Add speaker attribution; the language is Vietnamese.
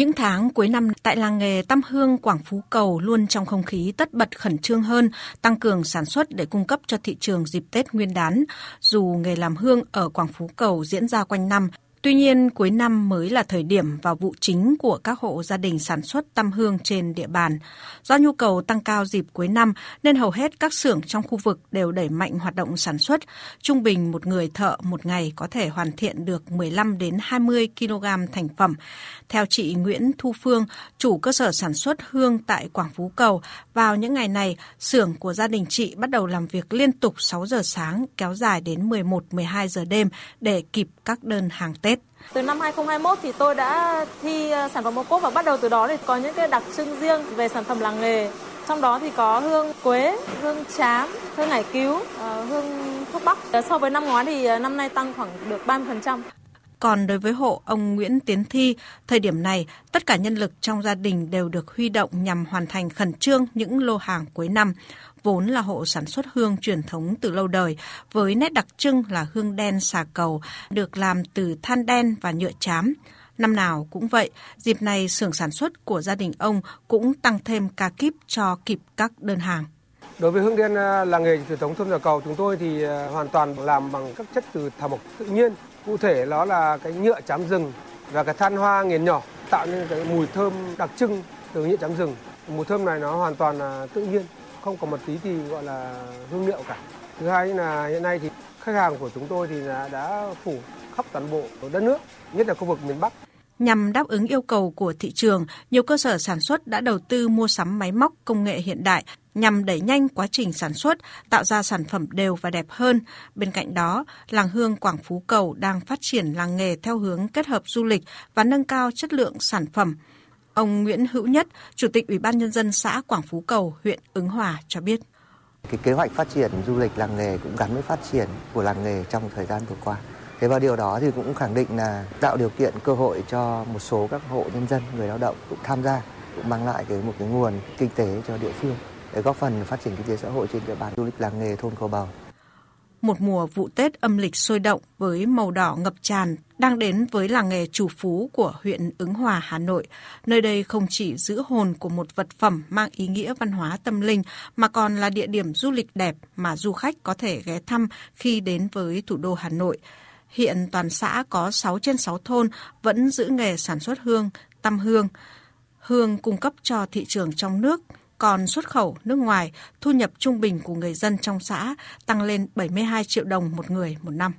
Speaker 1: Những tháng cuối năm tại làng nghề Tam Hương Quảng Phú Cầu luôn trong không khí tất bật khẩn trương hơn, tăng cường sản xuất để cung cấp cho thị trường dịp Tết Nguyên đán. Dù nghề làm hương ở Quảng Phú Cầu diễn ra quanh năm, Tuy nhiên, cuối năm mới là thời điểm vào vụ chính của các hộ gia đình sản xuất tăm hương trên địa bàn. Do nhu cầu tăng cao dịp cuối năm nên hầu hết các xưởng trong khu vực đều đẩy mạnh hoạt động sản xuất. Trung bình một người thợ một ngày có thể hoàn thiện được 15 đến 20 kg thành phẩm. Theo chị Nguyễn Thu Phương, chủ cơ sở sản xuất hương tại Quảng Phú Cầu, vào những ngày này, xưởng của gia đình chị bắt đầu làm việc liên tục 6 giờ sáng kéo dài đến 11-12 giờ đêm để kịp các đơn hàng Tết.
Speaker 2: Từ năm 2021 thì tôi đã thi ờ, sản phẩm ô cốp và bắt đầu từ đó thì có những cái đặc trưng riêng về sản phẩm làng nghề. Trong đó thì có hương quế, hương chám, hương ngải cứu, ờ, hương thuốc bắc. Ờ, so với năm ngoái thì năm nay tăng khoảng được 30%.
Speaker 1: Còn đối với hộ ông Nguyễn Tiến Thi, thời điểm này, tất cả nhân lực trong gia đình đều được huy động nhằm hoàn thành khẩn trương những lô hàng cuối năm vốn là hộ sản xuất hương truyền thống từ lâu đời, với nét đặc trưng là hương đen xà cầu, được làm từ than đen và nhựa chám. Năm nào cũng vậy, dịp này xưởng sản xuất của gia đình ông cũng tăng thêm ca kíp cho kịp các đơn hàng.
Speaker 3: Đối với hương đen là làng nghề truyền thống thôn nhà cầu chúng tôi thì à, hoàn toàn làm bằng các chất từ thảo mộc tự nhiên. Cụ thể đó là cái nhựa chám rừng và cái than hoa nghiền nhỏ tạo nên cái mùi thơm đặc trưng từ nhựa chám rừng. Mùi thơm này nó hoàn toàn là tự nhiên không có một tí gì gọi là hương liệu cả. Thứ hai là hiện nay thì khách hàng của chúng tôi thì đã phủ khắp toàn bộ đất nước, nhất là khu vực miền Bắc.
Speaker 1: Nhằm đáp ứng yêu cầu của thị trường, nhiều cơ sở sản xuất đã đầu tư mua sắm máy móc công nghệ hiện đại nhằm đẩy nhanh quá trình sản xuất, tạo ra sản phẩm đều và đẹp hơn. Bên cạnh đó, làng hương Quảng Phú Cầu đang phát triển làng nghề theo hướng kết hợp du lịch và nâng cao chất lượng sản phẩm. Ông Nguyễn Hữu Nhất, Chủ tịch Ủy ban Nhân dân xã Quảng Phú Cầu, huyện Ứng Hòa cho biết.
Speaker 4: Cái kế hoạch phát triển du lịch làng nghề cũng gắn với phát triển của làng nghề trong thời gian vừa qua. Thế và điều đó thì cũng khẳng định là tạo điều kiện cơ hội cho một số các hộ nhân dân, người lao động cũng tham gia, cũng mang lại cái một cái nguồn kinh tế cho địa phương để góp phần phát triển kinh tế xã hội trên địa bàn du lịch làng nghề thôn Cầu bầu
Speaker 1: một mùa vụ Tết âm lịch sôi động với màu đỏ ngập tràn đang đến với làng nghề chủ phú của huyện Ứng Hòa, Hà Nội. Nơi đây không chỉ giữ hồn của một vật phẩm mang ý nghĩa văn hóa tâm linh mà còn là địa điểm du lịch đẹp mà du khách có thể ghé thăm khi đến với thủ đô Hà Nội. Hiện toàn xã có 6 trên 6 thôn vẫn giữ nghề sản xuất hương, tăm hương. Hương cung cấp cho thị trường trong nước – còn xuất khẩu nước ngoài, thu nhập trung bình của người dân trong xã tăng lên 72 triệu đồng một người một năm.